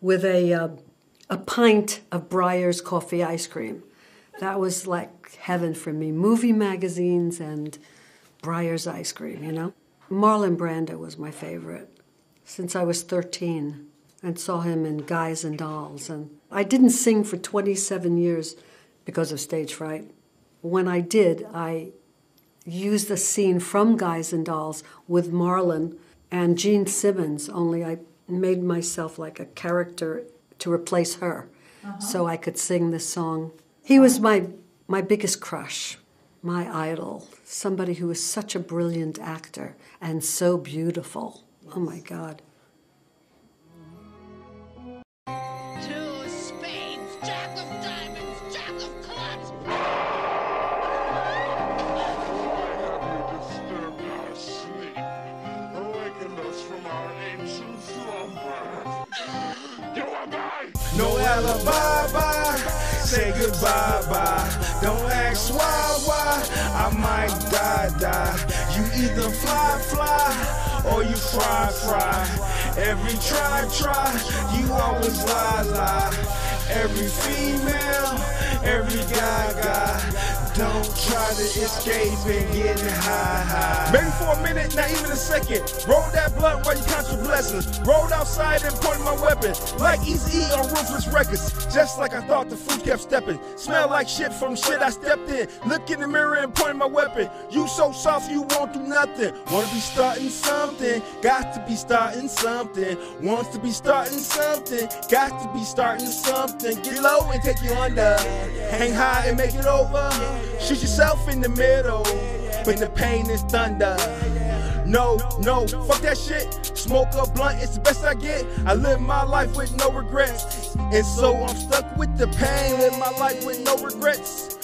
with a, uh, a pint of Breyer's coffee ice cream. That was like heaven for me. Movie magazines and Breyer's ice cream, you know? Marlon Brando was my favorite since I was 13 and saw him in Guys and Dolls. And I didn't sing for 27 years because of stage fright. When I did, I used the scene from Guys and Dolls with Marlon and Jean Simmons, only I made myself like a character to replace her uh-huh. so I could sing this song. He was my, my biggest crush, my idol, somebody who was such a brilliant actor and so beautiful. Yes. Oh my God. Goodbye bye. Don't ask why why. I might die die. You either fly fly or you fry fry. Every try try. You always lie lie. Every female, every guy guy. Don't try to escape and get high, high. For a minute, not even a second. Roll that blunt while you count your blessings. Rolled outside and pointed my weapon. Like Easy E on Ruthless Records. Just like I thought the food kept stepping. Smell like shit from shit I stepped in. Look in the mirror and point my weapon. You so soft, you won't do nothing. Wanna be starting something. Got to be starting something. Wants to be starting something. Got to be starting something. Get low and take you under. Hang high and make it over. Shoot yourself in the middle when the pain is thunder. No, no, fuck that shit. Smoke a blunt, it's the best I get. I live my life with no regrets. And so I'm stuck with the pain. Live my life with no regrets.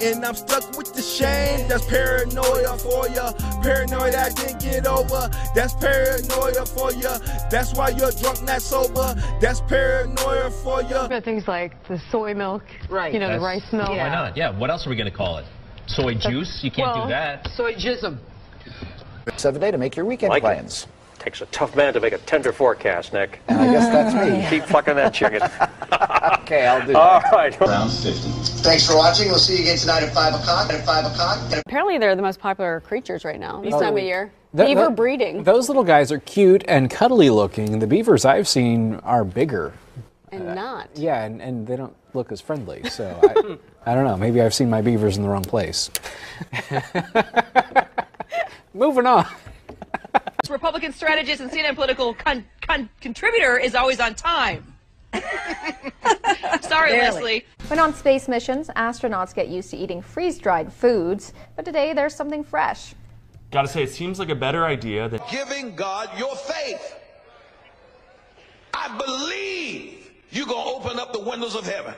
And I'm stuck with the shame. That's paranoia for ya. Paranoia I didn't get over. That's paranoia for ya. That's why you're drunk, not sober. That's paranoia for ya. About things like the soy milk, right? You know, That's, the rice milk. Yeah. Why not? Yeah. What else are we gonna call it? Soy juice? You can't well, do that. Soy jism. Seven day to make your weekend like plans. It. Takes a tough man to make a tender forecast, Nick. And I guess that's me. Keep fucking that chicken. okay, I'll do All that. right. Round 50. Thanks for watching. We'll see you again tonight at 5 o'clock. At 5 o'clock. Apparently, they're the most popular creatures right now this oh, time of year. The, Beaver the, breeding. Those little guys are cute and cuddly looking. The beavers I've seen are bigger. And uh, not. Yeah, and, and they don't look as friendly. So I, I don't know. Maybe I've seen my beavers in the wrong place. Moving on. Republican strategist and CNN political con- con- contributor is always on time. Sorry, Barely. Leslie. When on space missions, astronauts get used to eating freeze dried foods, but today there's something fresh. Gotta say, it seems like a better idea than giving God your faith. I believe you're going to open up the windows of heaven.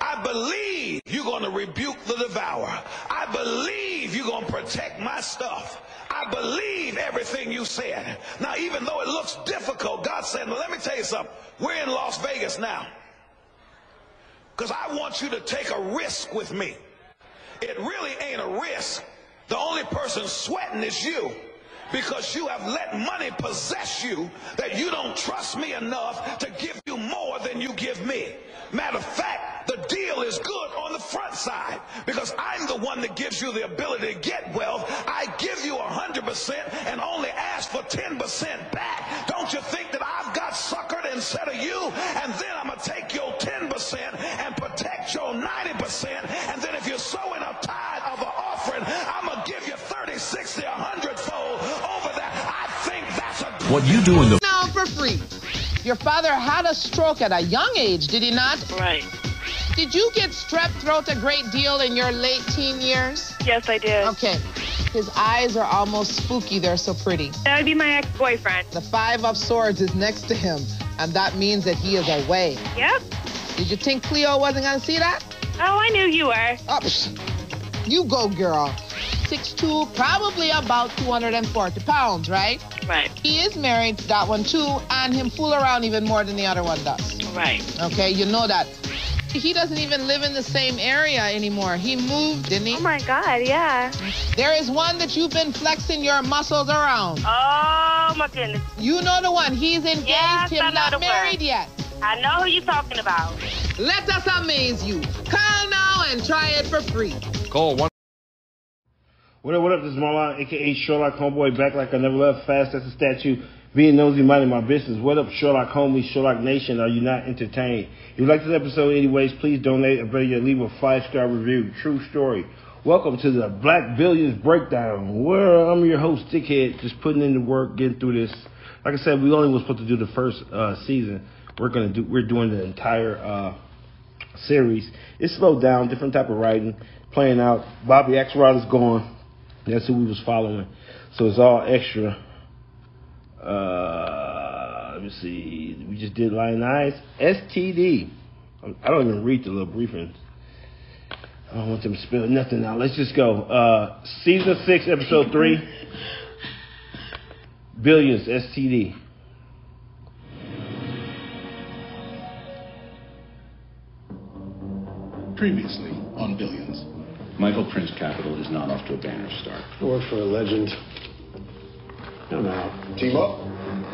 I believe you're going to rebuke the devourer. I believe you're going to protect my stuff. I believe everything you said. Now, even though it looks difficult, God said, let me tell you something. We're in Las Vegas now. Because I want you to take a risk with me. It really ain't a risk. The only person sweating is you because you have let money possess you that you don't trust me enough to give you Matter of fact, the deal is good on the front side because I'm the one that gives you the ability to get wealth. I give you 100% and only ask for 10% back. Don't you think that I've got suckered instead of you? And then I'm going to take your 10% and protect your 90%. And then if you're sowing a tithe of an offering, I'm going to give you 30, 60, 100 fold over that. I think that's a What you do in the. Your father had a stroke at a young age, did he not? Right. Did you get strep throat a great deal in your late teen years? Yes, I did. Okay. His eyes are almost spooky. They're so pretty. That would be my ex-boyfriend. The five of swords is next to him, and that means that he is away. Yep. Did you think Cleo wasn't going to see that? Oh, I knew you were. Oh, you go, girl. 6'2", probably about 240 pounds, right? Right. He is married to that one too, and him fool around even more than the other one does. Right. Okay, you know that. He doesn't even live in the same area anymore. He moved, didn't he? Oh my God, yeah. There is one that you've been flexing your muscles around. Oh my goodness. You know the one. He's engaged, yes, him not married one. yet. I know who you're talking about. Let us amaze you. Call now and try it for free. Call one. What up, what up? This is Marlawn, aka Sherlock Homeboy, back like I never left, fast as a statue, being nosy, minding my business. What up, Sherlock homies, Sherlock Nation? Are you not entertained? If you like this episode anyways, please donate better yet, leave a five-star review. True story. Welcome to the Black Billions Breakdown, where I'm your host, Dickhead, just putting in the work, getting through this. Like I said, we only was supposed to do the first uh, season. We're gonna do, we're doing the entire uh, series. It's slowed down, different type of writing, playing out. Bobby Axelrod is gone. That's who we was following. So it's all extra. Uh, let me see. We just did line eyes. STD. I don't even read the little briefings. I don't want them to spill nothing now. Let's just go. Uh, season six, episode three. Billions, STD. Previously on Billions. Michael Prince Capital is not off to a banner start. I work for a legend. I'm out. Team up.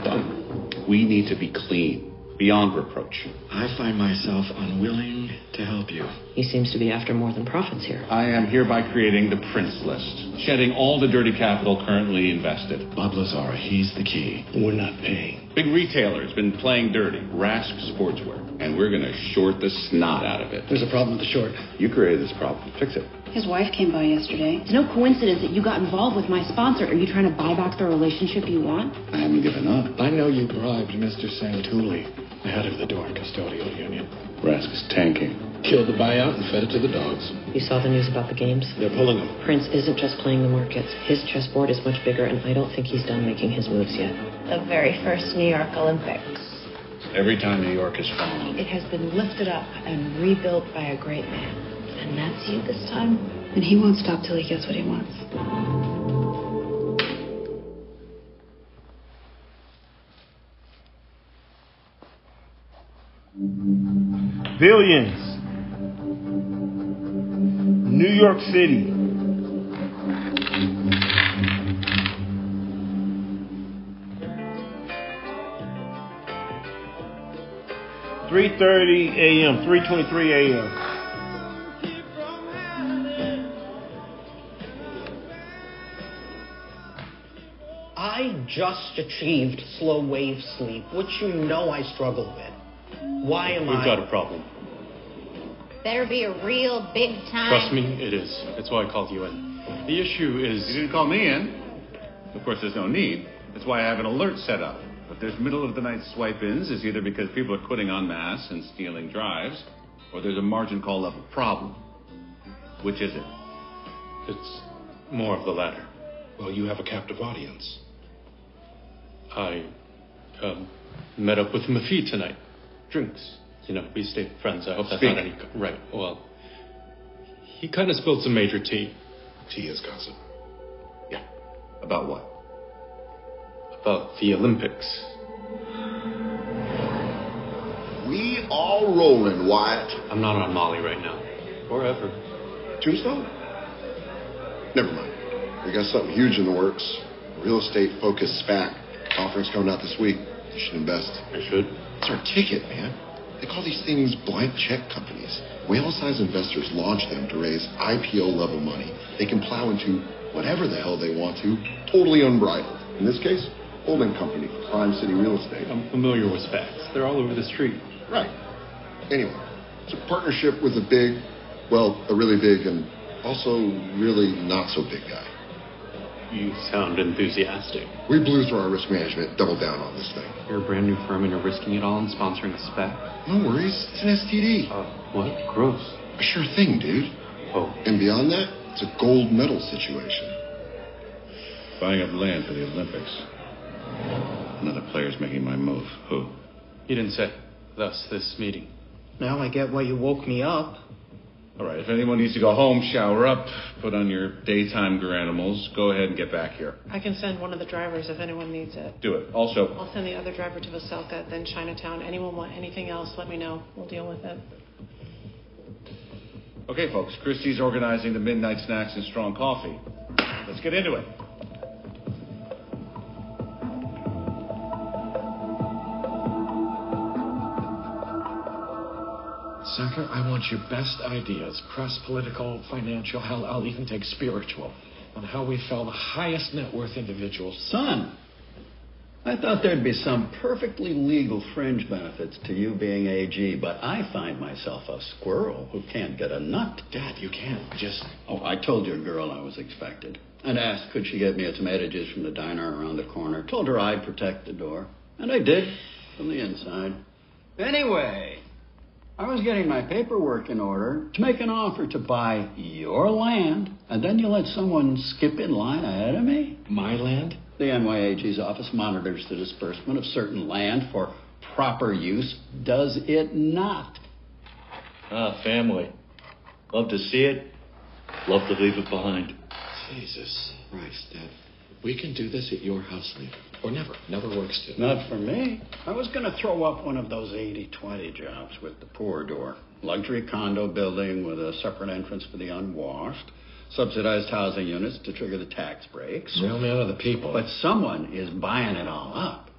Done. We need to be clean, beyond reproach. I find myself unwilling to help you. He seems to be after more than profits here. I am hereby creating the Prince list, shedding all the dirty capital currently invested. Bob Lazara, he's the key. We're not paying. Big retailers been playing dirty. Rask Sportswear. And we're gonna short the snot out of it. There's a problem with the short. You created this problem. Fix it. His wife came by yesterday. It's no coincidence that you got involved with my sponsor. Are you trying to buy back the relationship you want? I haven't given up. I know you bribed Mr. Santulli, the head of the Dorn Custodial Union. Rask is tanking. Killed the buyout and fed it to the dogs. You saw the news about the games? They're pulling them. Prince isn't just playing the markets. His chessboard is much bigger, and I don't think he's done making his moves yet. The very first New York Olympics. Every time New York has fallen, It has been lifted up and rebuilt by a great man. And that's you this time. And he won't stop till he gets what he wants. Billions. New York City. Three thirty a.m. Three twenty-three a.m. just achieved slow wave sleep, which you know I struggle with. Why am We've I? got a problem. Better be a real big time. Trust me, it is. That's why I called you in. The issue is. You didn't call me in. Of course, there's no need. That's why I have an alert set up. If there's middle of the night swipe ins, it's either because people are quitting en masse and stealing drives, or there's a margin call level problem. Which is it? It's more of the latter. Well, you have a captive audience. I um, met up with Mafee tonight. Drinks. You know, we stayed friends. I hope that's Speak. not any. Right. Well, he kind of spilled some major tea. Tea is gossip. Yeah. About what? About the Olympics. We all rolling, Wyatt. I'm not on Molly right now. Or ever. Tombstone? Never mind. We got something huge in the works. Real estate focused SPAC. Offerings coming out this week. You should invest. I should. It's our ticket, man. They call these things blank check companies. Whale sized investors launch them to raise IPO level money. They can plow into whatever the hell they want to, totally unbridled. In this case, holding company, Prime City Real Estate. I'm familiar with SPACs. They're all over the street. Right. Anyway, it's a partnership with a big, well, a really big and also really not so big guy. You sound enthusiastic. We blew through our risk management, doubled down on this thing. You're a brand new firm and you're risking it all in sponsoring a SPAC? No worries, it's an STD. Uh, what? Gross. A sure thing, dude. Oh. And beyond that, it's a gold medal situation. Buying up land for the Olympics. Another player's making my move. Who? You didn't say. Thus, this meeting. Now I get why you woke me up. All right, if anyone needs to go home, shower up, put on your daytime granimals, go ahead and get back here. I can send one of the drivers if anyone needs it. Do it. Also, I'll send the other driver to Veselka, then Chinatown. Anyone want anything else, let me know. We'll deal with it. okay, folks, Christie's organizing the midnight snacks and strong coffee. Let's get into it. Senator, I want your best ideas press, political, financial, hell, I'll even take spiritual on how we fell the highest net worth individuals. Son, I thought there'd be some perfectly legal fringe benefits to you being AG, but I find myself a squirrel who can't get a nut. Dad, you can't I just. Oh, I told your girl I was expected. And asked could she get me a tomato juice from the diner around the corner. Told her I'd protect the door. And I did, from the inside. Anyway, I was getting my paperwork in order to make an offer to buy your land, and then you let someone skip in line ahead of me? My land? The NYAG's office monitors the disbursement of certain land for proper use, does it not? Ah, family. Love to see it. Love to leave it behind. Jesus Christ, Dad. We can do this at your house, Lee. Or never. Never works too. Not for me. I was going to throw up one of those 80 20 jobs with the poor door. Luxury condo building with a separate entrance for the unwashed. Subsidized housing units to trigger the tax breaks. Real man of the people. But someone is buying it all up.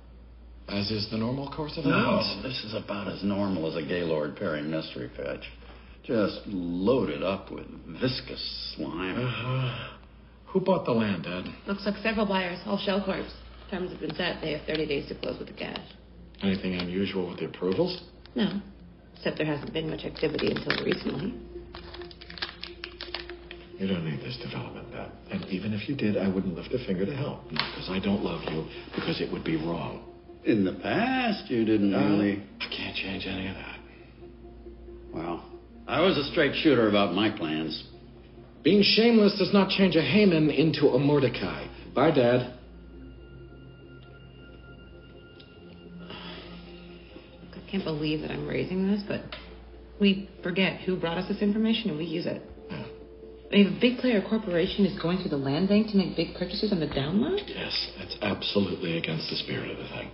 As is the normal course of events. No, events. this is about as normal as a Gaylord Perry mystery pitch. Just loaded up with viscous slime. Uh-huh. Who bought the land, Dad? Looks like several buyers, all shell corps. Terms have been set. They have 30 days to close with the cash. Anything unusual with the approvals? No. Except there hasn't been much activity until recently. You don't need this development, Dad. And even if you did, I wouldn't lift a finger to help. Not because I don't love you, because it would be wrong. In the past, you didn't Uh, really. I can't change any of that. Well, I was a straight shooter about my plans. Being shameless does not change a Haman into a Mordecai. Bye, Dad. Can't believe that I'm raising this, but we forget who brought us this information and we use it. If a big player corporation is going through the land bank to make big purchases on the download? Yes, that's absolutely against the spirit of the thing.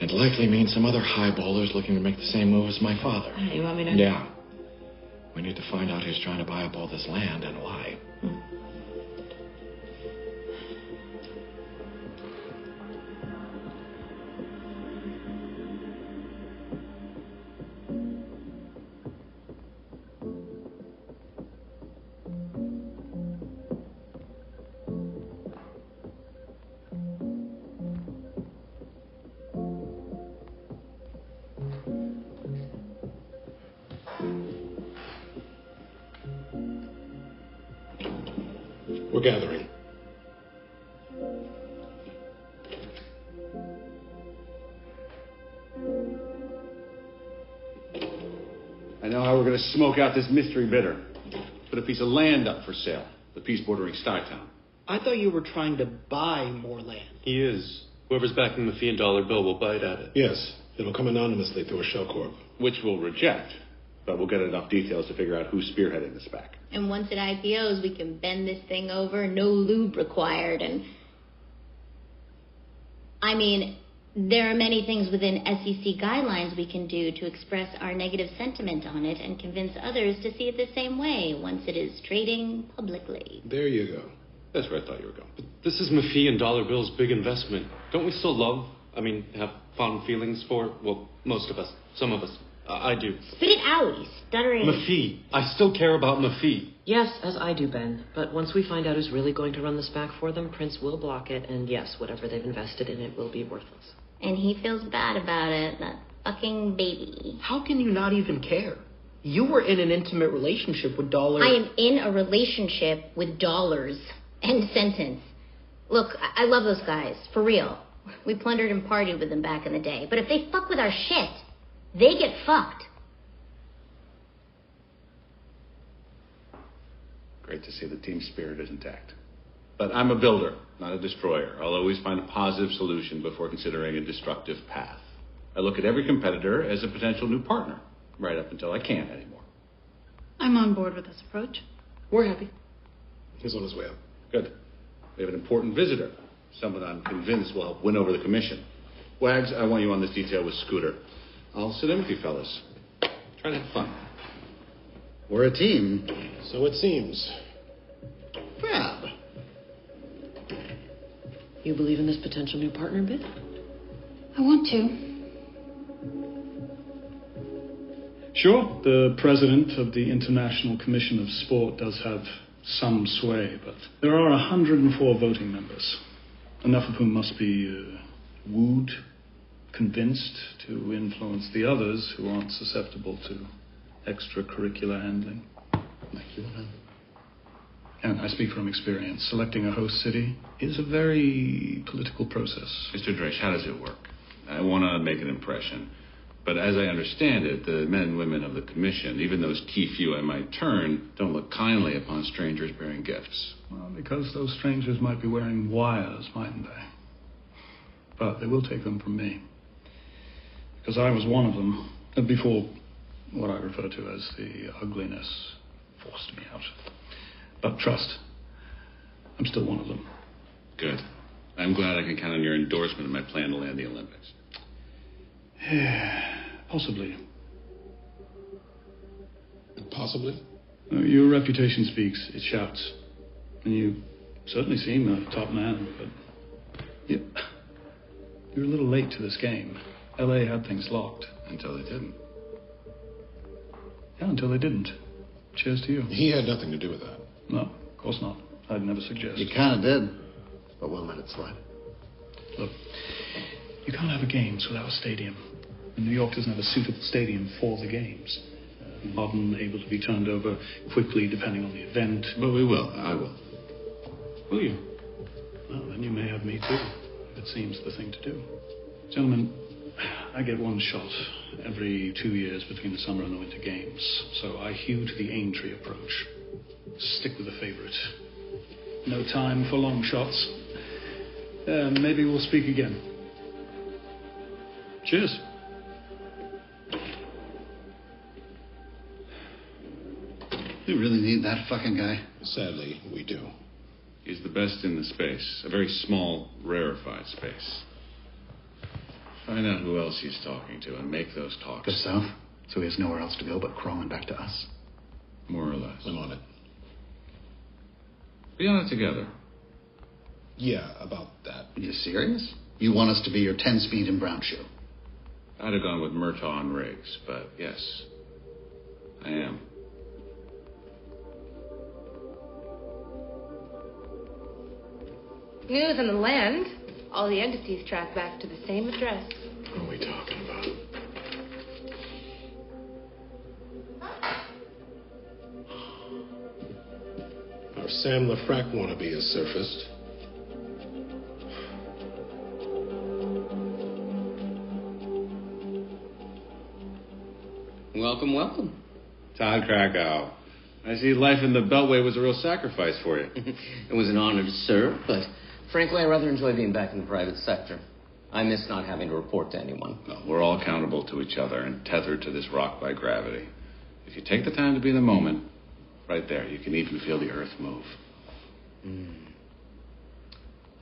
It likely means some other highballers looking to make the same move as my father. Hey, you want me to? Yeah. We need to find out who's trying to buy up all this land and why. We're smoke out this mystery bidder. Put a piece of land up for sale, the piece bordering Stuytown. I thought you were trying to buy more land. He is. Whoever's backing the fee and dollar bill will bite at it. Yes, it'll come anonymously through a shell corp. Which we'll reject, but we'll get enough details to figure out who's spearheading this SPAC. And once it IPOs, we can bend this thing over, no lube required. And I mean, there are many things within SEC guidelines we can do to express our negative sentiment on it and convince others to see it the same way once it is trading publicly. There you go. That's where I thought you were going. But This is Mafee and Dollar Bill's big investment. Don't we still love, I mean, have fond feelings for, well, most of us, some of us. I I do. Spit it out, you stuttering. Mafee. I still care about Mafee. Yes, as I do, Ben. But once we find out who's really going to run this SPAC for them, Prince will block it, and yes, whatever they've invested in it will be worthless. And he feels bad about it, that fucking baby. How can you not even care? You were in an intimate relationship with Dollar. I am in a relationship with dollars. End sentence. Look, I I love those guys, for real. We plundered and partied with them back in the day. But if they fuck with our shit, they get fucked. Great to see the team spirit is intact. But I'm a builder, not a destroyer. I'll always find a positive solution before considering a destructive path. I look at every competitor as a potential new partner, right up until I can't anymore. I'm on board with this approach. We're happy. He's on his way up. Good. We have an important visitor, someone I'm convinced will help win over the commission. Wags, I want you on this detail with Scooter. I'll sit in with you fellas. Try to have fun. We're a team. So it seems. Fab. You believe in this potential new partner bid? I want to. Sure, the president of the International Commission of Sport does have some sway, but there are 104 voting members, enough of whom must be uh, wooed, convinced to influence the others who aren't susceptible to extracurricular handling. And I speak from experience. Selecting a host city is a very political process. Mr. Dresch, how does it work? I want to make an impression. But as I understand it, the men and women of the commission, even those key few I might turn, don't look kindly upon strangers bearing gifts. Well, because those strangers might be wearing wires, mightn't they? But they will take them from me. Because I was one of them before what I refer to as the ugliness forced me out. But trust, I'm still one of them. Good. I'm glad I can count on your endorsement of my plan to land the Olympics. Yeah, possibly. Possibly? Uh, Your reputation speaks, it shouts. And you certainly seem a top man, but you, you're a little late to this game. LA had things locked. Until they didn't. Yeah, until they didn't. Cheers to you. He had nothing to do with that. No, of course not. I'd never suggest. You kind of did, but we'll let it slide. Look, you can't have a games without a stadium. And New York doesn't have a suitable stadium for the games. Uh, modern, able to be turned over quickly depending on the event. But we will. I will. Will you? Well, then you may have me too, if it seems the thing to do. Gentlemen, I get one shot every two years between the summer and the winter games. So I hew to the Aintree approach. Stick with the favorite. No time for long shots. Uh, maybe we'll speak again. Cheers. We really need that fucking guy. Sadly, we do. He's the best in the space, a very small, rarefied space. Find out who else he's talking to and make those talks. Go south, so he has nowhere else to go but crawling back to us. More or less. I'm on it. Be on it together. Yeah, about that. Are you serious? You want us to be your 10 speed and brown shoe? I'd have gone with Murtaugh and Riggs, but yes, I am. News on the land. All the entities track back to the same address. What are we talking Sam LeFrak wannabe has surfaced. Welcome, welcome. Todd Krakow. I see life in the Beltway was a real sacrifice for you. it was an honor to serve, but frankly, I rather enjoy being back in the private sector. I miss not having to report to anyone. No, we're all accountable to each other and tethered to this rock by gravity. If you take the time to be in the moment, right there, you can even feel the earth move. Mm.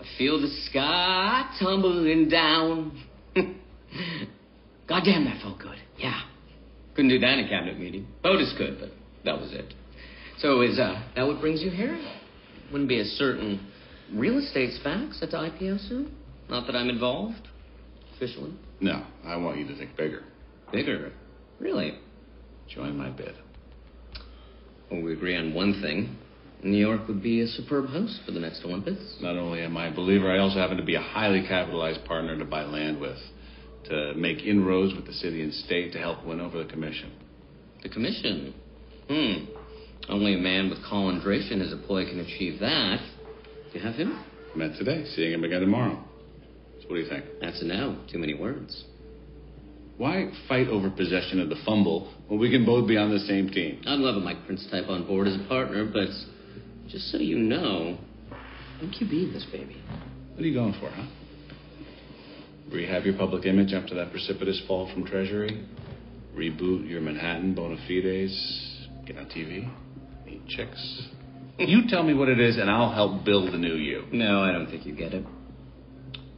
I feel the sky tumbling down. Goddamn, that felt good. Yeah. Couldn't do that in a cabinet meeting. Otis could, but that was it. So is uh, that what brings you here? Wouldn't be a certain real estate SPACs at the IPO soon? Not that I'm involved, officially. No, I want you to think bigger. Bigger? Really? Join my bid. Well, we agree on one thing. New York would be a superb host for the next Olympics. Not only am I a believer, I also happen to be a highly capitalized partner to buy land with, to make inroads with the city and state to help win over the commission. The commission? Hmm. Only a man with Colin and as a ploy can achieve that. Do you have him? Met today, seeing him again tomorrow. So what do you think? That's a no. Too many words. Why fight over possession of the fumble when we can both be on the same team? I'd love a Mike Prince type on board as a partner, but just so you know, I'm QB this baby. What are you going for, huh? Rehab your public image after that precipitous fall from Treasury? Reboot your Manhattan bona fides? Get on TV? Meet chicks? you tell me what it is, and I'll help build the new you. No, I don't think you get it.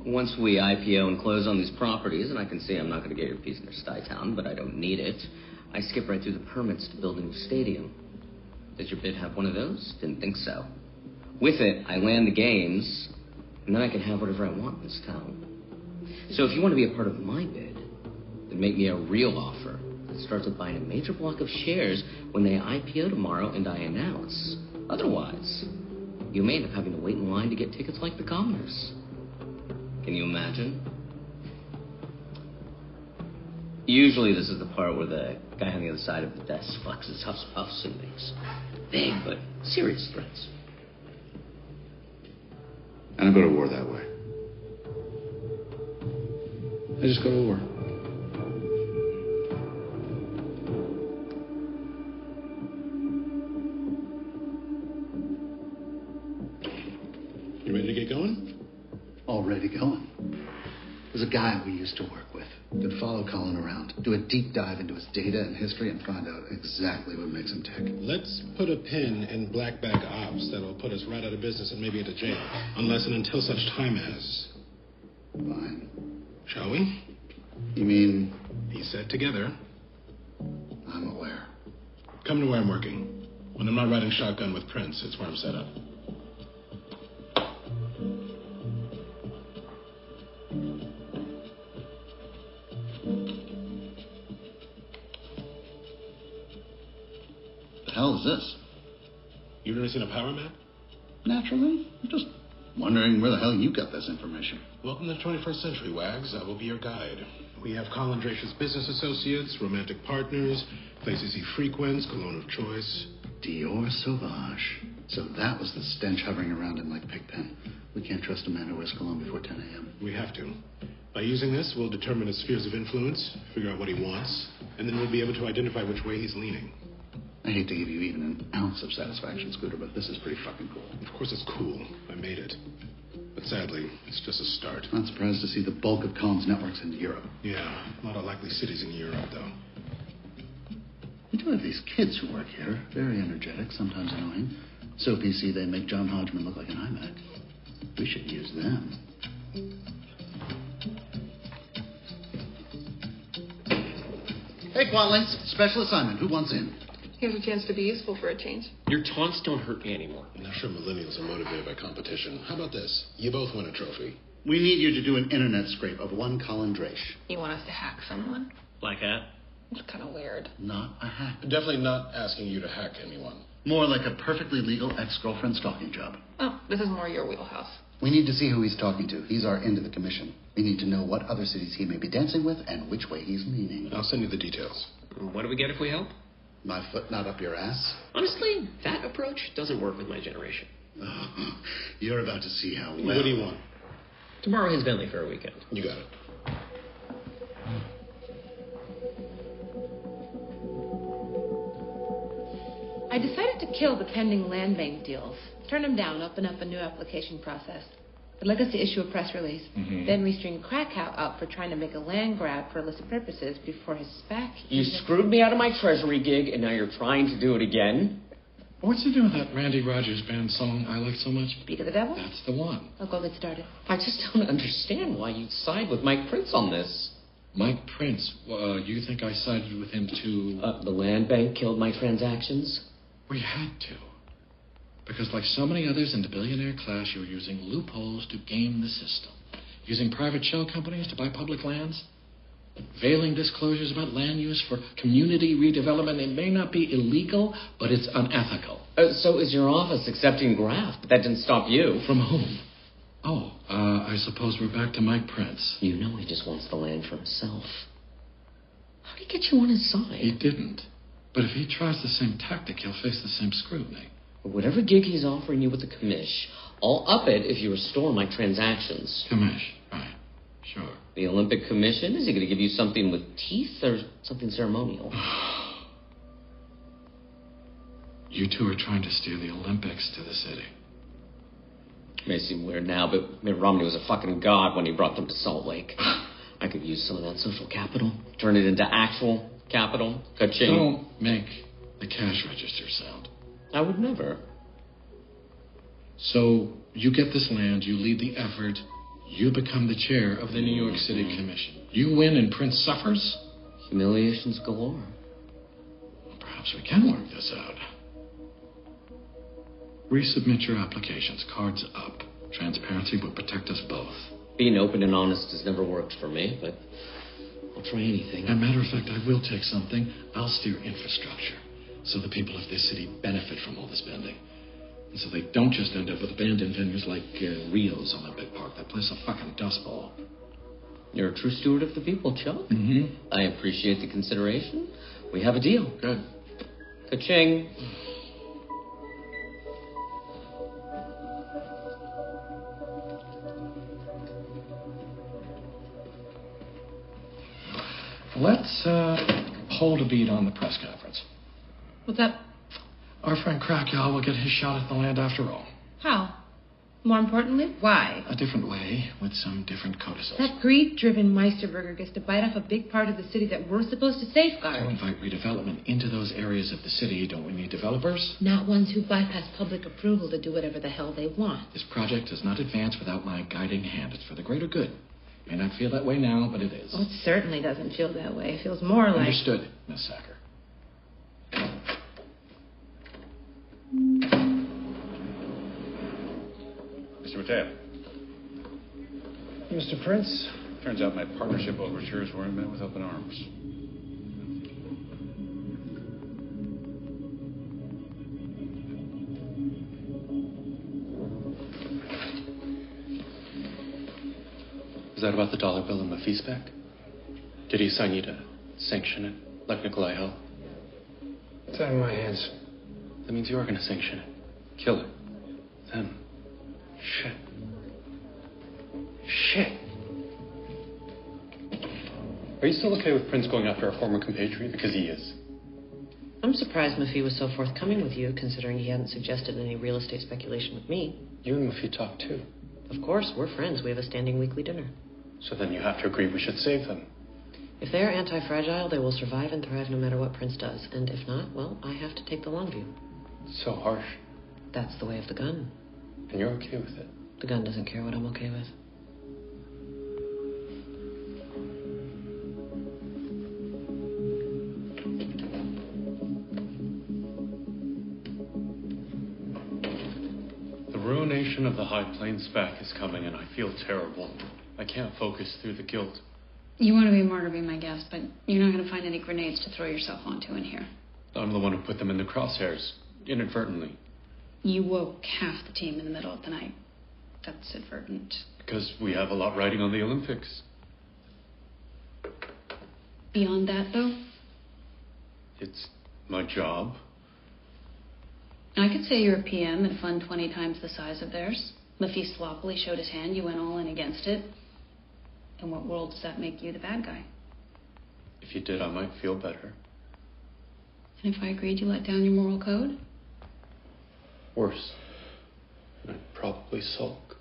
Once we IPO and close on these properties, and I can see I'm not going to get your piece in near Stuytown, but I don't need it, I skip right through the permits to build a new stadium. Does your bid have one of those? Didn't think so. With it, I land the games, and then I can have whatever I want in this town. So if you want to be a part of my bid, then make me a real offer that starts with buying a major block of shares when they IPO tomorrow and I announce. Otherwise, you may end up having to wait in line to get tickets like the commoners. Can you imagine? Usually, this is the part where the guy on the other side of the desk flexes huffs, puffs, and makes vague but serious threats. I don't go to war that way. I just go to war. You ready to get going? Already going. There's a guy we used to work with. Could follow Colin around, do a deep dive into his data and history, and find out exactly what makes him tick. Let's put a pin in black bag ops that'll put us right out of business and maybe into jail. Unless and until such time as. Fine. Shall we? You mean He said together. I'm aware? Come to where I'm working. When I'm not riding shotgun with Prince, it's where I'm set up. This? You've never seen a power map? Naturally. I'm just wondering where the hell you got this information. Welcome to the 21st century, Wags. I will be your guide. We have Colin Dracious business associates, romantic partners, places he frequents, cologne of choice. Dior Sauvage. So that was the stench hovering around him like Pigpen. We can't trust a man who wears cologne before 10 a.m. We have to. By using this, we'll determine his spheres of influence, figure out what he wants, and then we'll be able to identify which way he's leaning. I hate to give you even an ounce of satisfaction, Scooter, but this is pretty fucking cool. Of course, it's cool. I made it. But sadly, it's just a start. Not surprised to see the bulk of Colin's networks in Europe. Yeah, a lot of likely cities in Europe, though. We do have these kids who work here. Very energetic, sometimes annoying. So PC they make John Hodgman look like an iMac. We should use them. Hey, Quatlings. Special assignment. Who wants in? Here's a chance to be useful for a change. Your taunts don't hurt me anymore. I'm not sure millennials are motivated by competition. How about this? You both win a trophy. We need you to do an internet scrape of one Colin Drache. You want us to hack someone? Like that? It's kind of weird. Not a hack. Definitely not asking you to hack anyone. More like a perfectly legal ex-girlfriend stalking job. Oh, this is more your wheelhouse. We need to see who he's talking to. He's our end of the commission. We need to know what other cities he may be dancing with and which way he's leaning. I'll send you the details. What do we get if we help? My foot not up your ass? Honestly, that approach doesn't work with my generation. You're about to see how well. What do you want? Tomorrow his Bentley for a weekend. You got it. I decided to kill the pending land bank deals, turn them down, open up a new application process. I'd like us to issue a press release, Mhm. then restring Krakow out for trying to make a land grab for illicit purposes before his SPAC. You screwed me out of my treasury gig, and now you're trying to do it again? What's he doing with that Randy Rogers band song I like so much? Speak of the devil? That's the one. I'll go get started. I just don't understand why you'd side with Mike Prince on this. Mike Prince? Uh, you think I sided with him to. Uh, the land bank killed my transactions? We had to. Because, like so many others in the billionaire class, you're using loopholes to game the system. Using private shell companies to buy public lands. Veiling disclosures about land use for community redevelopment. It may not be illegal, but it's unethical. Uh, so is your office accepting graft? But that didn't stop you. From whom? Oh, uh, I suppose we're back to Mike Prince. You know he just wants the land for himself. How'd he get you on his side? He didn't. But if he tries the same tactic, he'll face the same scrutiny. Whatever gig he's offering you with the commish, I'll up it if you restore my transactions. Commish, right. Sure. The Olympic Commission? Is he going to give you something with teeth or something ceremonial? You two are trying to steer the Olympics to the city. May seem weird now, but Mitt Romney was a fucking god when he brought them to Salt Lake. I could use some of that social capital, turn it into actual capital. Ka-ching. Don't make the cash register sound. I would never. So you get this land, you lead the effort, you become the chair of the New York City Mm-hmm. Commission. You win and Prince suffers? Humiliations galore. Perhaps we can work this out. Resubmit your applications. Cards up. Transparency will protect us both. Being open and honest has never worked for me, but I'll try anything. As a matter of fact, I will take something. I'll steer infrastructure so the people of this city benefit from all the spending. And so they don't just end up with abandoned venues like uh, Rio's Olympic Park. That place a fucking dust bowl. You're a true steward of the people, Chuck. Mm-hmm. I appreciate the consideration. We have a deal. Good. Ka-ching. Let's uh, hold a beat on the press conference. What's up? Our friend Krakow will get his shot at the land after all. How? More importantly, why? A different way, with some different codicils. That greed-driven Meisterburger gets to bite off a big part of the city that we're supposed to safeguard. To invite redevelopment into those areas of the city, don't we need developers? Not ones who bypass public approval to do whatever the hell they want. This project does not advance without my guiding hand. It's for the greater good. May not feel that way now, but it is. Oh, it certainly doesn't feel that way. It feels more like. Understood, Miss Sacker. Mr. Mateo. Mr. Prince? Turns out my partnership overtures weren't met with open arms. Is that about the dollar bill in Mafee's SPAC? Did he sign you to sanction it, like Nikolai Hel? It's out of my hands. That means you are going to sanction it. Kill it. Then. Shit. Shit. Are you still okay with Prince going after our former compatriot? Because he is. I'm surprised Mafee was so forthcoming with you, considering he hadn't suggested any real estate speculation with me. You and Mafee talk too. Of course, we're friends. We have a standing weekly dinner. So then you have to agree we should save them. If they're anti fragile, they will survive and thrive no matter what Prince does. And if not, well, I have to take the long view. So harsh. That's the way of the gun. And you're okay with it. The gun doesn't care what I'm okay with. The ruination of the High Plains back is coming, and I feel terrible. I can't focus through the guilt. You want to be more to be my guest, but you're not going to find any grenades to throw yourself onto in here. I'm the one who put them in the crosshairs, inadvertently, You woke half the team in the middle of the night. That's advertent. because we have a lot riding on the Olympics. Beyond that, though, It's my job. I could say you're a PM and fund 20 times the size of theirs. Mafee sloppily showed his hand. You went all in against it. In what world does that make you the bad guy? If you did, I might feel better. And if I agreed you let down your moral code? Worse. I'd probably sulk.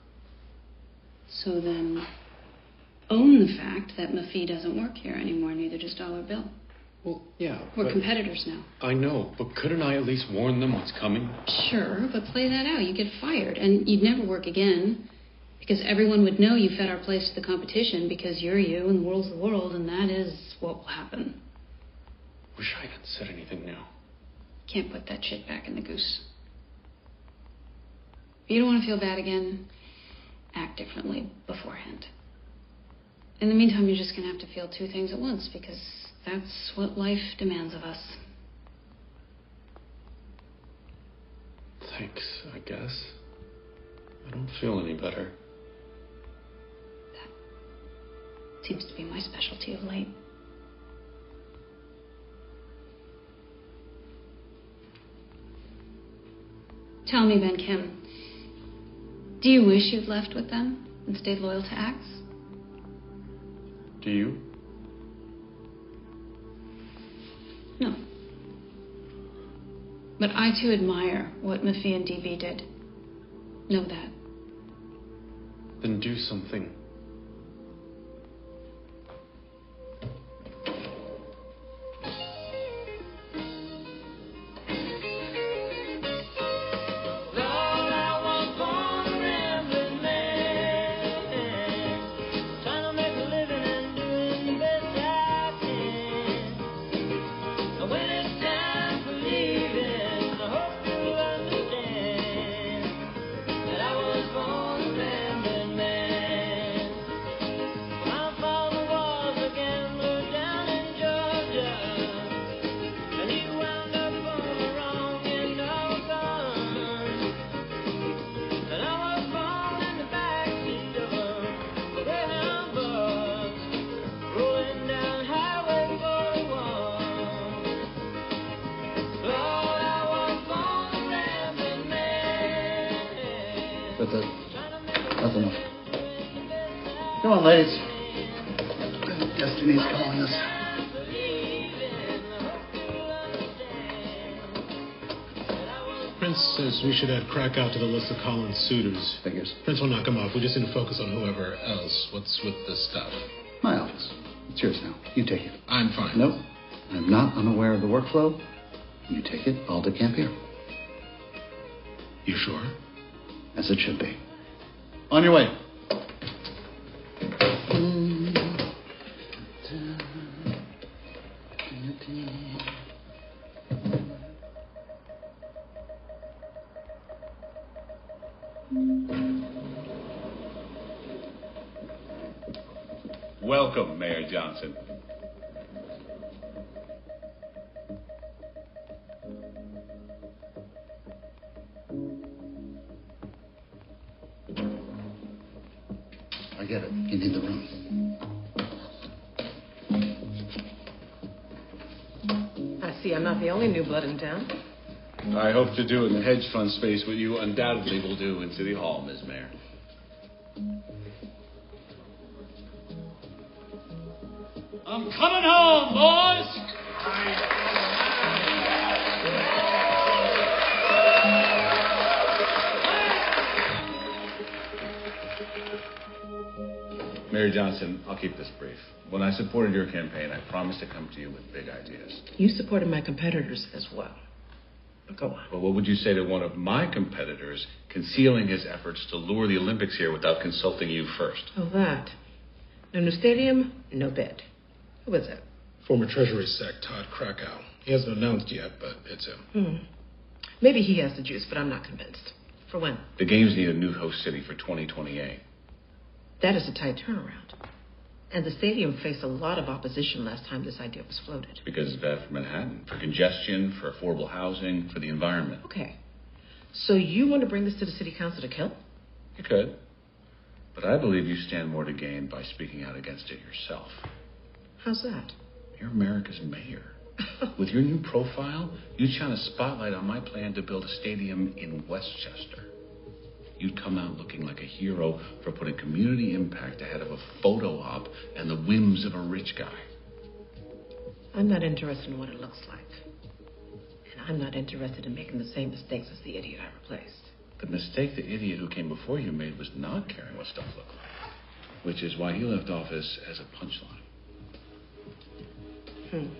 So then, own the fact that Mafee doesn't work here anymore, neither does Dollar Bill. Well, yeah. We're competitors now. I know, but couldn't I at least warn them what's coming? Sure, but play that out. You get fired, and you'd never work again. Because everyone would know you fed our place to the competition because you're you and the world's the world, and that is what will happen. Wish I hadn't said anything now. Can't put that shit back in the goose. If you don't want to feel bad again, act differently beforehand. In the meantime, you're just going to have to feel two things at once because that's what life demands of us. Thanks, I guess. I don't feel any better. That seems to be my specialty of late. Tell me, Ben Kim, do you wish you'd left with them and stayed loyal to Axe? Do you? No. But I too admire what Mafee and DB did. Know that. Then do something. Come on, ladies. Destiny's calling us. Prince says we should add Krakow to the list of Colin's suitors. Figures. Prince will knock him off. We just need to focus on whoever else. What's with the stuff? My office. It's yours now. You take it. I'm fine. Nope. I'm not unaware of the workflow. You take it. I'll decamp here. You sure? As it should be. On your way. I hope to do in the hedge fund space what you undoubtedly will do in City Hall, Ms. Mayor. I'm coming home, boys. Mayor Johnson, I'll keep this brief. When I supported your campaign, I promised to come to you with big ideas. You supported my competitors as well. But go on. Well, what would you say to one of my competitors concealing his efforts to lure the Olympics here without consulting you first? Oh, that. No new stadium, no bid. Who was it? Former Treasury Sec Todd Krakow. He hasn't announced yet, but it's him. Hmm. Maybe he has the juice, but I'm not convinced. For when? The Games need a new host city for 2028. That is a tight turnaround. And the stadium faced a lot of opposition last time this idea was floated. Because of that for Manhattan, for congestion, for affordable housing, for the environment. Okay. So you want to bring this to the city council to kill? You could. But I believe you stand more to gain by speaking out against it yourself. How's that? You're America's mayor. With your new profile, you'd shine a spotlight on my plan to build a stadium in Westchester. You'd come out looking like a hero for putting community impact ahead of a photo op and the whims of a rich guy. I'm not interested in what it looks like. And I'm not interested in making the same mistakes as the idiot I replaced. The mistake the idiot who came before you made was not caring what stuff looked like, which is why he left office as a punchline. Hmm.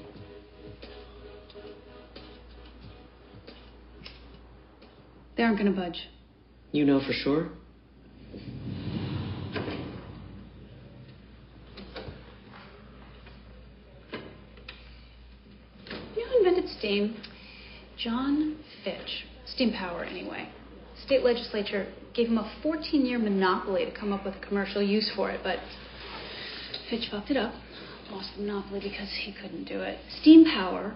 They aren't going to budge. You know for sure? You know who invented steam? John Fitch. Steam power, anyway. State legislature gave him a 14 year monopoly to come up with a commercial use for it, but Fitch fucked it up. Lost the monopoly because he couldn't do it. Steam power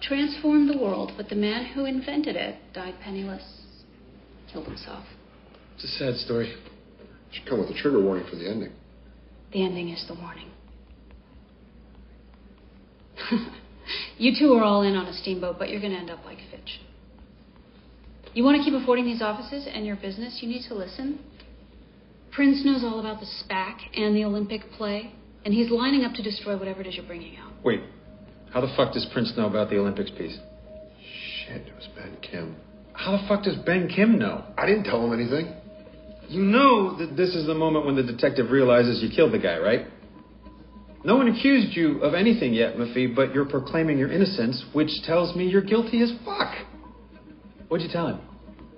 transformed the world, but the man who invented it died penniless, killed himself. It's a sad story. Should come with a trigger warning for the ending. The ending is the warning. you two are all in on a steamboat, but you're going to end up like Fitch. You want to keep affording these offices and your business, you need to listen. Prince knows all about the SPAC and the Olympic play, and he's lining up to destroy whatever it is you're bringing out. Wait, how the fuck does Prince know about the Olympics piece? Shit, it was Ben Kim. How the fuck does Ben Kim know? I didn't tell him anything. You know that this is the moment when the detective realizes you killed the guy, right? No one accused you of anything yet, Mafee, but you're proclaiming your innocence, which tells me you're guilty as fuck. What'd you tell him?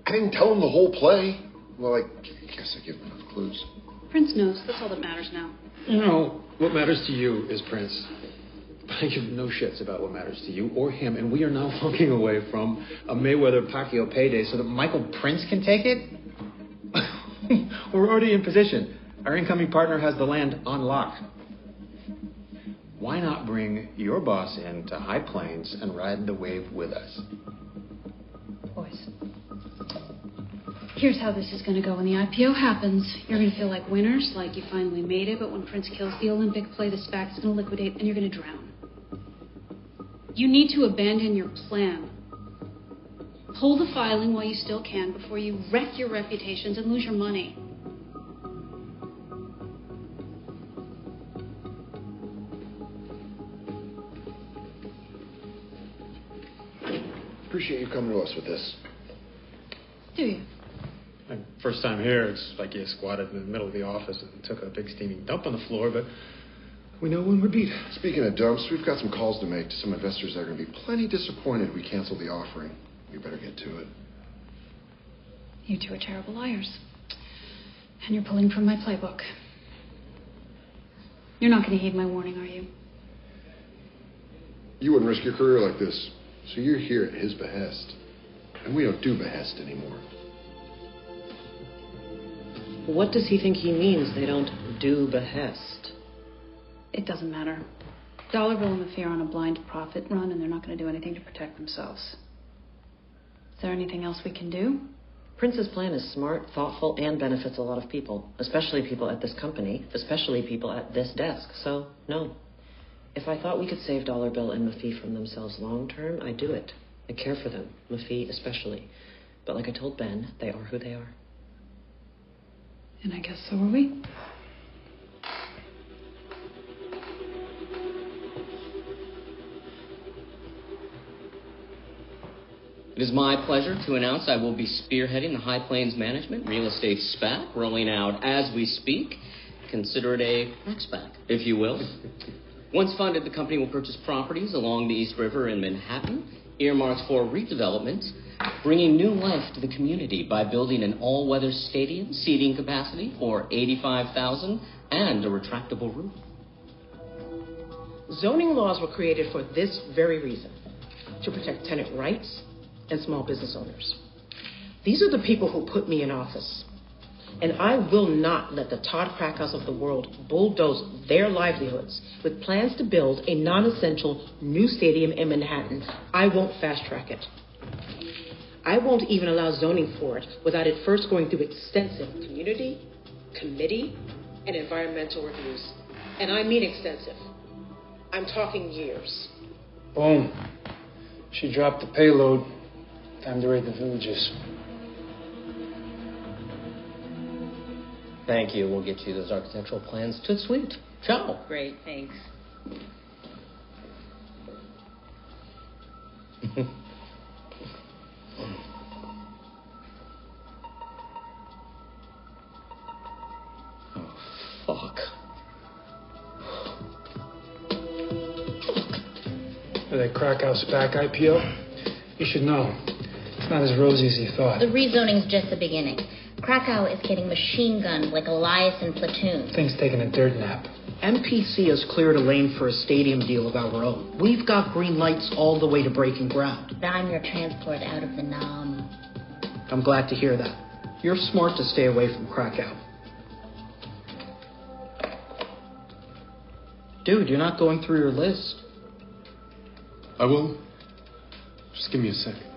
I didn't tell him the whole play. Well, I guess I gave him enough clues. Prince knows. That's all that matters now. You know, what matters to you is Prince. I give no shits about what matters to you or him, and we are now walking away from a Mayweather Pacquiao payday so that Michael Prince can take it? We're already in position. Our incoming partner has the land on lock. Why not bring your boss in to High Plains and ride the wave with us? Boys. Here's how this is going to go when the IPO happens. You're going to feel like winners, like you finally made it, but when Prince kills the Olympic play, the SPAC's going to liquidate and you're going to drown. You need to abandon your plan. Pull the filing while you still can before you wreck your reputations and lose your money. Appreciate you coming to us with this. Do you? My first time here, it's like you squatted in the middle of the office and took a big steaming dump on the floor, but we know when we're beat. Speaking of dumps, we've got some calls to make to some investors that are going to be plenty disappointed we canceled the offering. We better get to it. You two are terrible liars. And you're pulling from my playbook. You're not going to heed my warning, are you? You wouldn't risk your career like this, so you're here at his behest. And we don't do behest anymore. What does he think he means they don't do behest? It doesn't matter. Dollar Bill and Mafee are on a blind profit run, and they're not going to do anything to protect themselves. Is there anything else we can do? Prince's plan is smart, thoughtful, and benefits a lot of people, especially people at this company, especially people at this desk. So, no. If I thought we could save Dollar Bill and Mafee from themselves long term, I'd do it. I care for them, Mafee especially. But like I told Ben, they are who they are. And I guess so are we. It is my pleasure to announce I will be spearheading the High Plains Management Real Estate SPAC, rolling out as we speak. Consider it a SPAC, if you will. Once funded, the company will purchase properties along the East River in Manhattan, earmarked for redevelopment, bringing new life to the community by building an all-weather stadium, seating capacity for 85,000, and a retractable roof. Zoning laws were created for this very reason to protect tenant rights and small business owners. These are the people who put me in office. And I will not let the Todd Krakow's of the world bulldoze their livelihoods with plans to build a non essential new stadium in Manhattan. I won't fast track it. I won't even allow zoning for it without it first going through extensive community, committee, and environmental reviews. And I mean extensive. I'm talking years. Boom. She dropped the payload. Time to raid the villages. Thank you. We'll get you those architectural plans to suite. Ciao. Great, thanks. Oh, fuck. For crack Krakow SPAC IPO, you should know. It's not as rosy as you thought. The rezoning's just the beginning. Krakow is getting machine gunned like Elias in Platoon. Thing's taking a dirt nap. MPC has cleared a lane for a stadium deal of our own. We've got green lights all the way to breaking ground. I'm your transport out of the Nam. I'm glad to hear that. You're smart to stay away from Krakow. Dude, you're not going through your list. I will. Just give me a sec.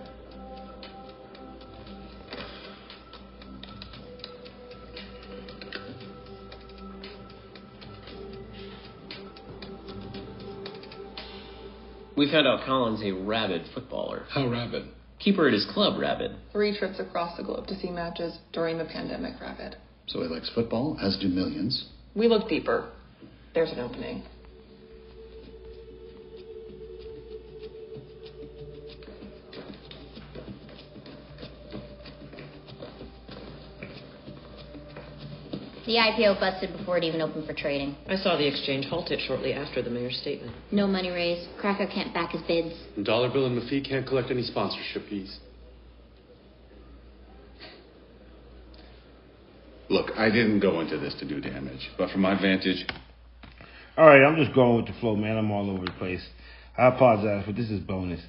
We found out Colin's a rabid footballer. How rabid? Keeper at his club, rabid. Three trips across the globe to see matches during the pandemic, rabid. So he likes football, as do millions. We look deeper. There's an opening. The IPO busted before it even opened for trading. I saw the exchange halt it shortly after the mayor's statement. No money raised. Krakow can't back his bids. Dollar Bill and Mafee can't collect any sponsorship fees. Look, I didn't go into this to do damage, but from my vantage, All right, I'm just going with the flow, man. I'm all over the place. I apologize, but this is bonus.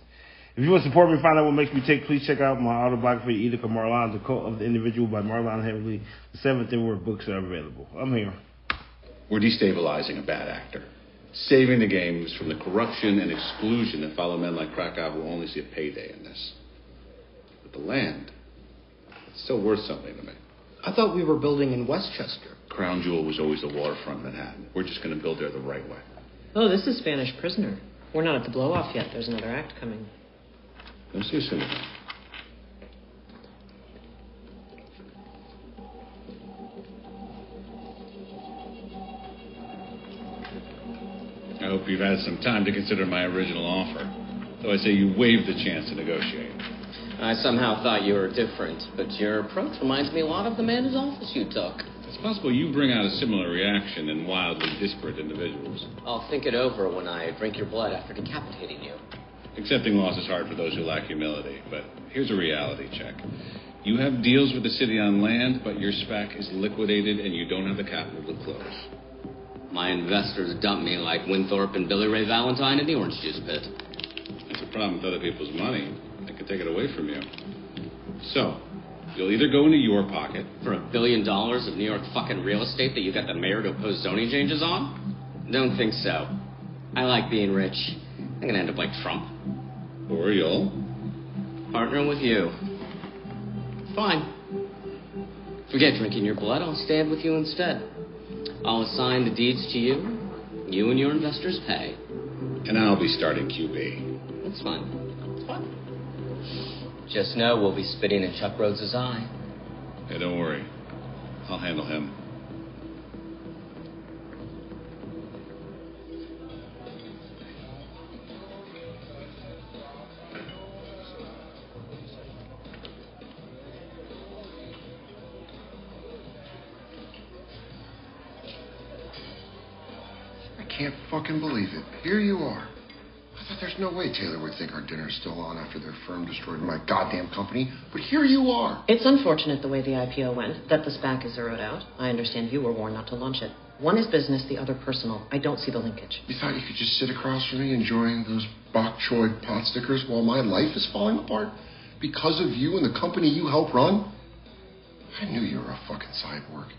If you want to support me, find out what makes me tick, please check out my autobiography, Edith Marlawn, The Cult of the Individual by Marlawn Heavenly. The seventh and where books are available. I'm here. we're destabilizing a bad actor, saving the games from the corruption and exclusion that follow men like Krakow who only see a payday in this. But the land, it's still worth something to me. I thought we were building in Westchester. Crown Jewel was always the waterfront Manhattan. We're just going to build there the right way. Oh, this is Spanish Prisoner. We're not at the blow off yet. There's another act coming. Come see Cindy. I hope you've had some time to consider my original offer. Though I say you waived the chance to negotiate. I somehow thought you were different, but your approach reminds me a lot of the man whose office you took. It's possible you bring out a similar reaction in wildly disparate individuals. I'll think it over when I drink your blood after decapitating you. Accepting loss is hard for those who lack humility, but here's a reality check. You have deals with the city on land, but your SPAC is liquidated and you don't have the capital to close. My investors dump me like Winthorpe and Billy Ray Valentine in the orange juice pit. That's a problem with other people's money. They can take it away from you. So, you'll either go into your pocket. For a billion dollars of New York fucking real estate that you got the mayor to oppose zoning changes on? Don't think so. I like being rich. I'm gonna end up like Trump. Or you'll partner with you. Fine. Forget drinking your blood. I'll stand with you instead. I'll assign the deeds to you. You and your investors pay. And I'll be starting QB. That's fine. It's fine. Just know we'll be spitting in Chuck Rhodes' eye. Hey, don't worry. I'll handle him. Fucking believe it. Here you are. I thought there's no way Taylor would think our dinner's still on after their firm destroyed my goddamn company, but here you are. It's unfortunate the way the IPO went, that the SPAC is zeroed out. I understand you were warned not to launch it. One is business, the other personal. I don't see the linkage. You thought you could just sit across from me enjoying those bok choy pot stickers while my life is falling apart? Because of you and the company you help run? I knew you were a fucking cyborg.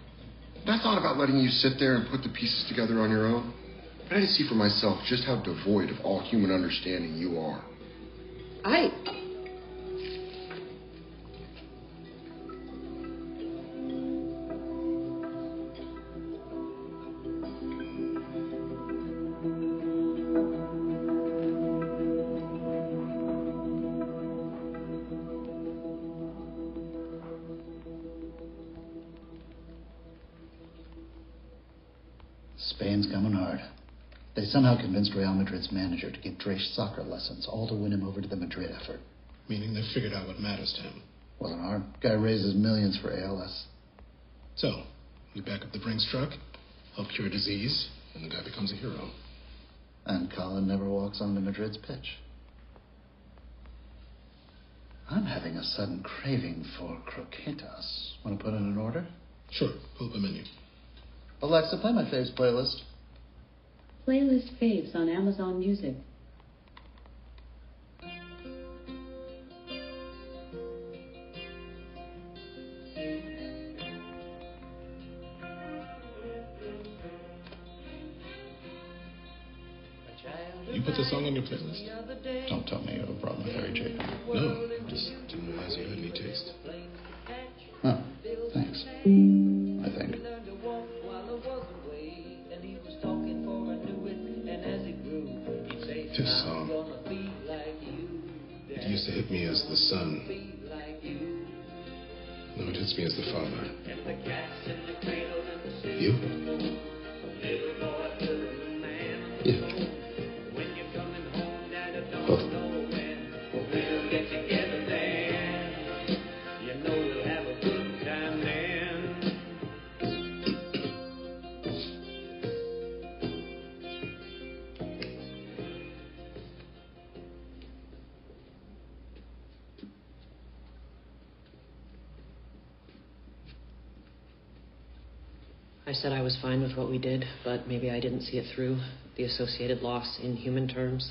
And I thought about letting you sit there and put the pieces together on your own. But I see for myself just how devoid of all human understanding you are. I. convinced Real Madrid's manager to give Dresch soccer lessons, all to win him over to the Madrid effort. Meaning they figured out what matters to him. Wasn't hard. Guy raises millions for ALS. So, we back up the Brinks truck, help cure a disease, and the guy becomes a hero. And Colin never walks onto Madrid's pitch. I'm having a sudden craving for croquetas. Want to put in an order? Sure, pull up a menu. Alexa, play my faves playlist. Playlist faves on Amazon Music. Said I was fine with what we did, but maybe I didn't see it through. The associated loss in human terms.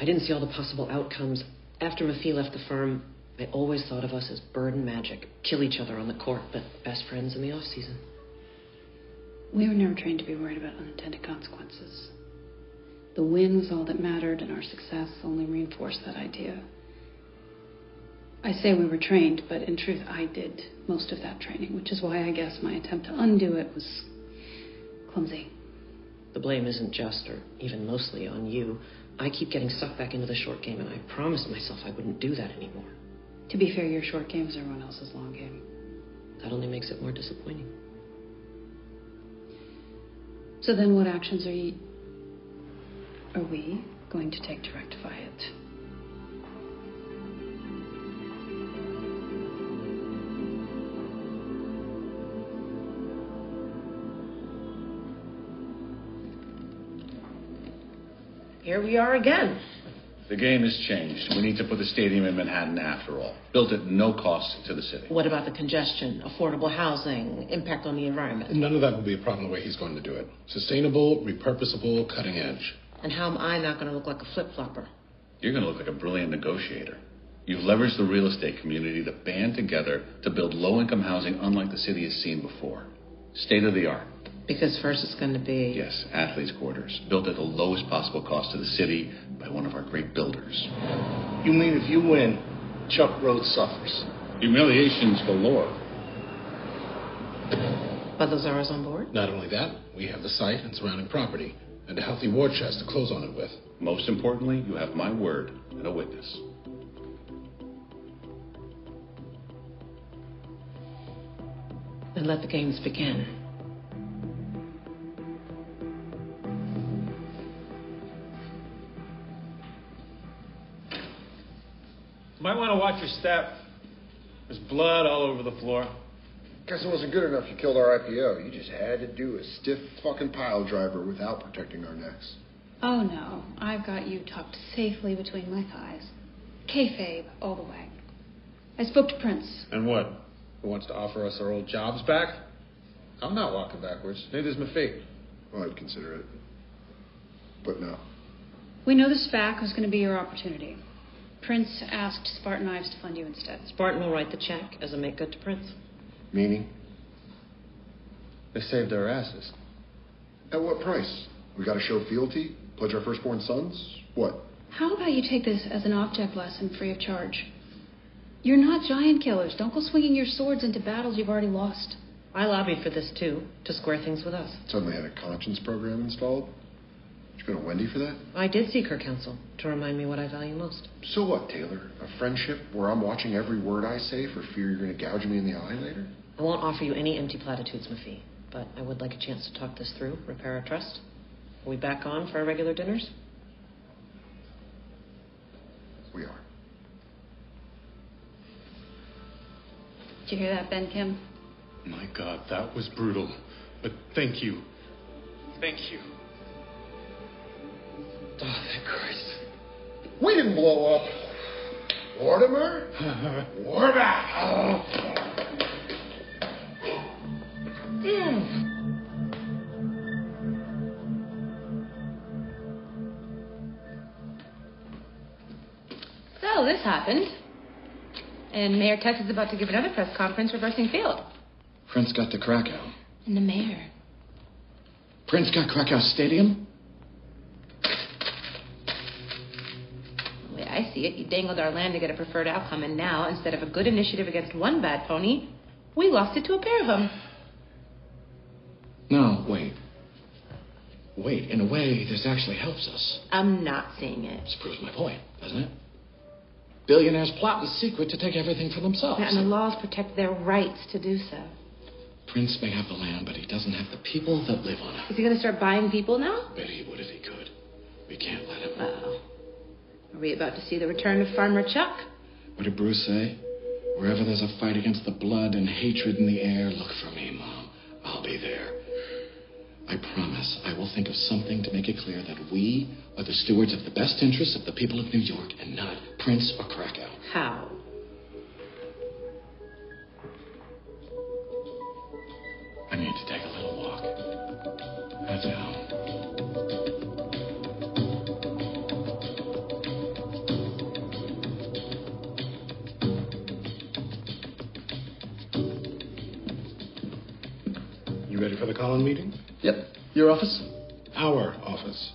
I didn't see all the possible outcomes. After Mafee left the firm, I always thought of us as bird and magic. Kill each other on the court, but best friends in the off season. We were never trained to be worried about unintended consequences. The win was all that mattered, and our success only reinforced that idea. I say we were trained, but in truth, I did most of that training, which is why I guess my attempt to undo it was clumsy. The blame isn't just, or even mostly, on you. I keep getting sucked back into the short game, and I promised myself I wouldn't do that anymore. To be fair, your short game is everyone else's long game. That only makes it more disappointing. So then, what actions are you? are we going to take to rectify it? Here we are again. The game has changed. We need to put the stadium in Manhattan after all. Built at no cost to the city. What about the congestion, affordable housing, impact on the environment? None of that will be a problem the way he's going to do it. Sustainable, repurposable, cutting edge. And how am I not going to look like a flip flopper? You're going to look like a brilliant negotiator. You've leveraged the real estate community to band together to build low income housing unlike the city has seen before. State of the art. Because first it's going to be. Yes, athletes' quarters, built at the lowest possible cost to the city by one of our great builders. You mean if you win, Chuck Rhodes suffers? Humiliations galore. But those are us on board? Not only that, we have the site and surrounding property, and a healthy war chest to close on it with. Most importantly, you have my word and a witness. Then let the games begin. Might want to watch your step. There's blood all over the floor. Guess it wasn't good enough you killed our IPO. You just had to do a stiff fucking pile driver without protecting our necks. Oh no, I've got you tucked safely between my thighs. Kayfabe all the way. I spoke to Prince. And what? Who wants to offer us our old jobs back? I'm not walking backwards. Neither's Mafee. Well, I'd consider it. But no. We know the SPAC was going to be your opportunity. Prince asked Spartan Ives to fund you instead. Spartan will write the check as a make good to Prince. Meaning? They saved our asses. At what price? We gotta show fealty? Pledge our firstborn sons? What? How about you take this as an object lesson free of charge? You're not giant killers. Don't go swinging your swords into battles you've already lost. I lobbied for this too, to square things with us. Suddenly had a conscience program installed? Did you go to Wendy for that? I did seek her counsel to remind me what I value most. So what, Taylor? A friendship where I'm watching every word I say for fear you're gonna gouge me in the eye later? I won't offer you any empty platitudes, Mafee, but I would like a chance to talk this through, repair our trust. Are we back on for our regular dinners? We are. Did you hear that, Ben Kim? My God, that was brutal. But thank you. Thank you. Oh, thank Christ. We didn't blow up. Mortimer? We're back. Mm. So this happened. And Mayor Tess is about to give another press conference reversing field. Prince got to Krakow. And the mayor. Prince got Krakow Stadium? The way I see it, you dangled our land to get a preferred outcome, and now, instead of a good initiative against one bad pony, we lost it to a pair of them. No, wait. Wait, in a way, this actually helps us. I'm not seeing it. This proves my point, doesn't it? Billionaires plot in secret to take everything for themselves. And the laws protect their rights to do so. Prince may have the land, but he doesn't have the people that live on it. Is he going to start buying people now? Bet he would if he could. We can't let him. Uh-oh. Are we about to see the return of Farmer Chuck? What did Bruce say? Wherever there's a fight against the blood and hatred in the air, look for me, Mom. I'll be there. I promise I will think of something to make it clear that we are the stewards of the best interests of the people of New York and not Prince or Krakow. How? I need to take a little walk. That's how. You ready for the Colin meeting? Yep. Your office? Our office.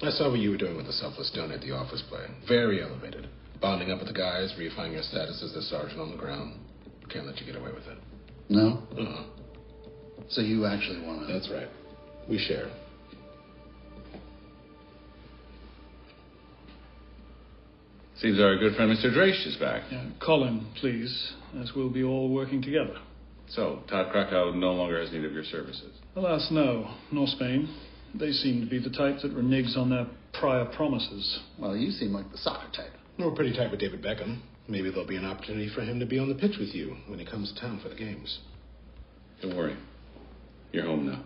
I saw what you were doing with the selfless donor at the office play. Very elevated. Bonding up with the guys, reifying your status as the sergeant on the ground. Can't let you get away with it. No? Uh-uh. So you actually want to. That's right. We share. Seems our good friend Mr. Drache is back. Yeah, call him, please, as we'll be all working together. So, Todd Krakow no longer has need of your services. Alas, no. Nor Spain. They seem to be the type that reneges on their prior promises. Well, you seem like the soccer type. We're pretty tight with David Beckham. Maybe there'll be an opportunity for him to be on the pitch with you when he comes to town for the games. Don't worry. You're home now.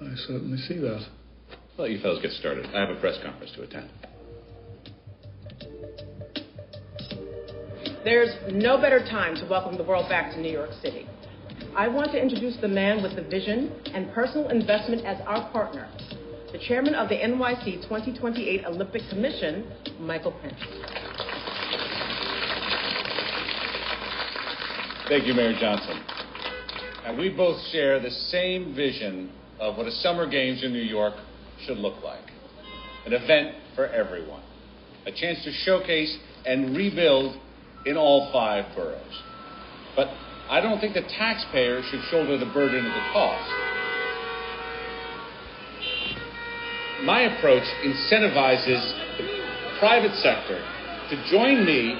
I certainly see that. Well, you fellows get started. I have a press conference to attend. There's no better time to welcome the world back to New York City. I want to introduce the man with the vision and personal investment as our partner, the chairman of the NYC 2028 Olympic Commission, Michael Prince. Thank you, Mayor Johnson. And we both share the same vision of what a Summer Games in New York should look like an event for everyone, a chance to showcase and rebuild in all five boroughs. But I don't think the taxpayer should shoulder the burden of the cost. My approach incentivizes the private sector to join me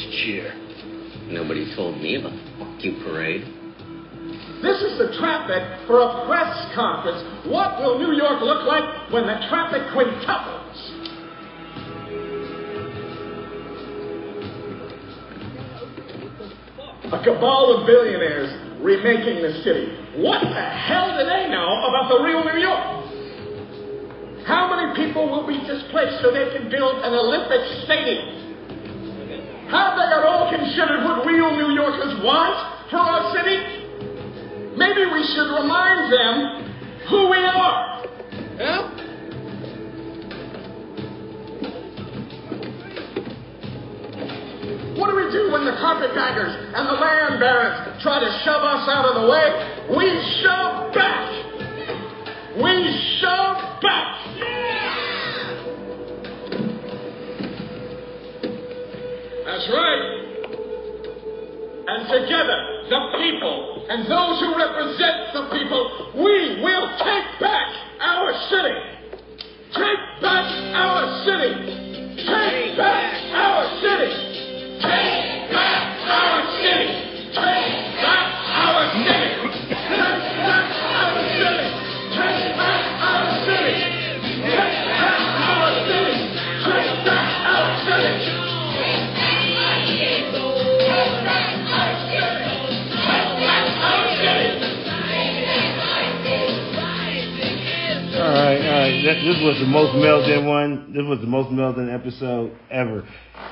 goddamn Bronx cheer. Nobody told me about the fuck you parade. This is the traffic for a press conference. What will New York look like when the traffic quintuples? A cabal of billionaires remaking the city. What the hell do they know about the real New York? How many people will be displaced so they can build an Olympic stadium? Have they at all considered what real New Yorkers want for our city? Maybe we should remind them who we are. Yeah? What do we do when the carpetbaggers and the land barons try to shove us out of the way? We shove back. We shove back. That's right. And together, the people and those who represent the people, we will take back our city. Take back our city. Take back our city. Take back our city. Take back our city. Take back our city. Right, all right. This was the most melted one. This was the most melted episode ever.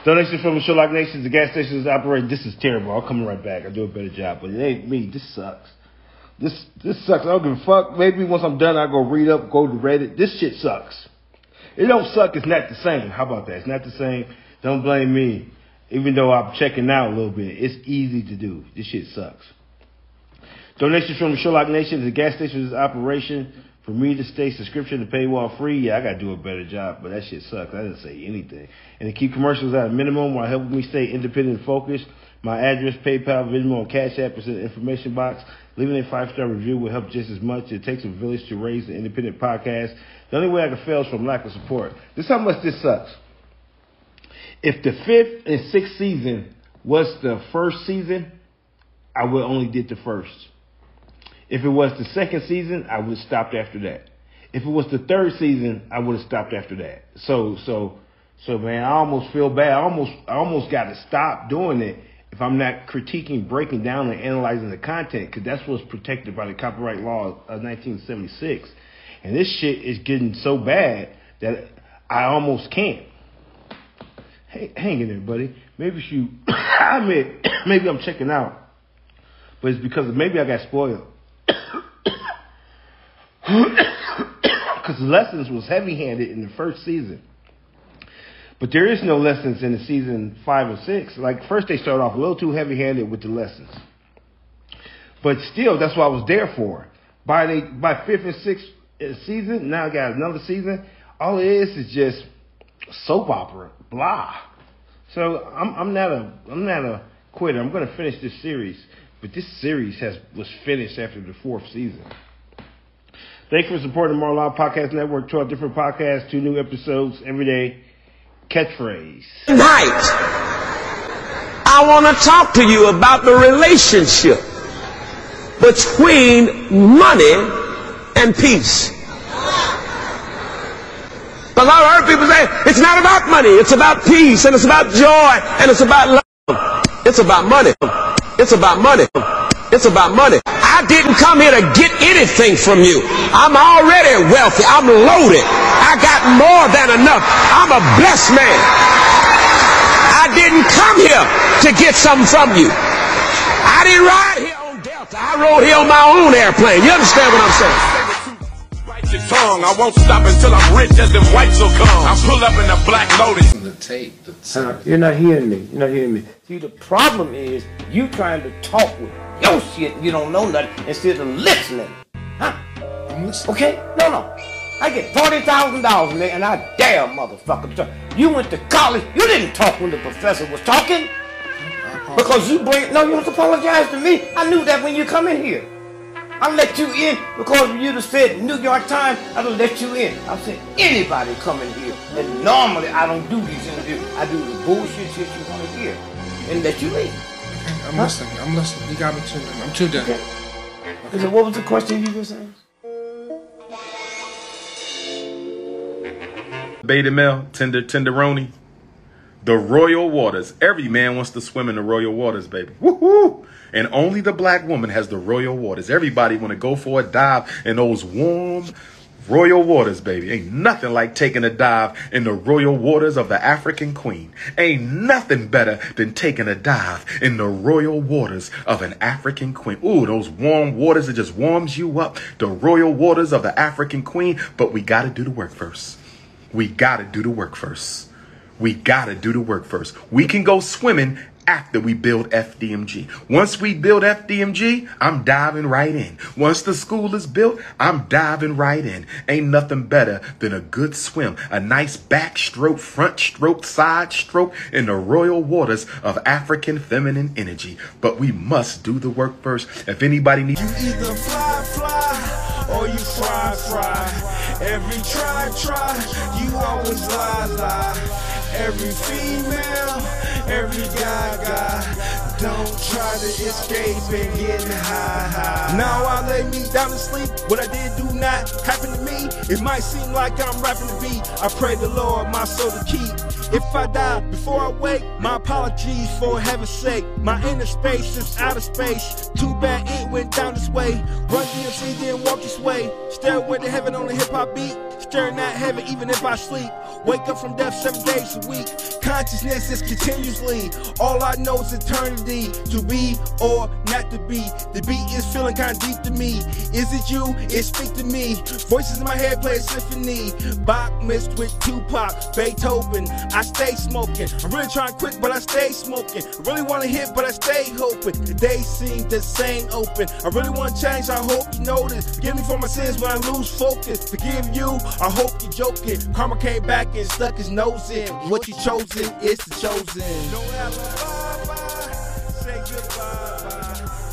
Donation from the Sherlock Nation. The gas station is operating. This is terrible. I'll come right back. I'll do a better job. But it ain't me. This sucks. This this sucks. I don't give a fuck. Maybe once I'm done, I'll go read up, go to Reddit. This shit sucks. It don't suck. It's not the same. How about that? It's not the same. Don't blame me. Even though I'm checking out a little bit, it's easy to do. This shit sucks. Donations from the Sherlock Nation. The gas station is operation. For me to stay subscription to paywall free, yeah, I gotta do a better job, but that shit sucks. I didn't say anything. And to keep commercials at a minimum while helping me stay independent and focused, my address, PayPal, Venmo, and Cash App is in the information box. Leaving a five star review will help just as much. It takes a village to raise an independent podcast. The only way I can fail is from lack of support. This is how much this sucks. If the fifth and sixth season was the first season, I would only did the first. If it was the second season, I would have stopped after that. If it was the third season, I would have stopped after that. So, so, so, man, I almost feel bad. I almost, I almost got to stop doing it if I'm not critiquing, breaking down, and analyzing the content, because that's what's protected by the copyright law of 1976. And this shit is getting so bad that I almost can't. Hey, hang in there, buddy. maybe she, I admit, maybe I'm checking out, but it's because maybe I got spoiled. Because lessons was heavy-handed in the first season. But there is no lessons in the season five or six. Like first they start off a little too heavy-handed with the lessons. But still, that's what I was there for. By the by fifth and sixth uh, season, now I got another season. All it is is just soap opera, blah. So I'm I'm not a I'm not a quitter. I'm to finish this series, but this series has was finished after the fourth season. Thank you for supporting the Podcast Network. 12 different podcasts, two new episodes every day. Catchphrase. Tonight, I want to talk to you about the relationship between money and peace. A lot of heard people say, it's not about money, it's about peace, and it's about joy, and it's about love. It's about money. It's about money. It's about money. I didn't come here to get anything from you. I'm already wealthy. I'm loaded. I got more than enough. I'm a blessed man. I didn't come here to get something from you. I didn't ride here on Delta. I rode here on my own airplane. You understand what I'm saying? Your tongue. I won't stop until I'm rich as them whites will come. I pull up in a black lotus. The tape. The Uh, you're not hearing me. You're not hearing me. See, the problem is you trying to talk with your shit. You don't know nothing instead of listening. Huh? Okay? No, no. I get forty thousand dollars, man, and I dare motherfucker to. You went to college. You didn't talk when the professor was talking. Because you bring no, you don't apologize to me. I knew that when you come in here. I let you in because you just said New York Times, I don't let you in. I said anybody come in here. And normally I don't do these interviews. I do the bullshit shit you want to hear. And let you in. I'm listening. I'm listening. You got me tuned in. I'm tuned in. Okay, so what was the question you were saying? Beta male, tender, tenderoni. The royal waters. Every man wants to swim in the royal waters, baby. Woohoo! And only the black woman has the royal waters. Everybody want to go for a dive in those warm royal waters, baby. Ain't nothing like taking a dive in the royal waters of the African queen. Ain't nothing better than taking a dive in the royal waters of an African queen. Ooh, those warm waters, it just warms you up. The royal waters of the African queen. But we got to do the work first. We got to do the work first. We got to do the work first. We can go swimming after we build FDMG. Once we build FDMG, I'm diving right in. Once the school is built, I'm diving right in. Ain't nothing better than a good swim, a nice backstroke, front stroke, side stroke in the royal waters of African feminine energy. But we must do the work first. If anybody needs you Either fly, fly, or you fry, fry. Every try, try, you always lie, lie. Every female, every guy, guy. Don't try to escape and get high, high. Now I lay me down to sleep. What I did do not happen to me. It might seem like I'm rapping the beat. I pray the Lord my soul to keep. If I die before I wake, my apologies for heaven's sake. My inner space is outer space. Too bad it went down this way. Run DMC, then walk this way. Stairway to heaven on the hip hop beat. Staring at heaven even if I sleep. Wake up from death seven days a week. Consciousness is continuously. All I know is eternity. To be or not to be. The beat is feeling kinda deep to me. Is it you? It speak to me. Voices in my head play a symphony. Bach mixed with Tupac, Beethoven. I stay smoking. I'm really trying to quit, but I stay smoking. I really want to hit, but I stay hoping. The day seems the same open. I really want to change, I hope you notice. Forgive me for my sins when I lose focus. Forgive you, I hope you're joking. Karma came back and stuck his nose in. What you chosen is the chosen. Bye bye, say goodbye. Bye.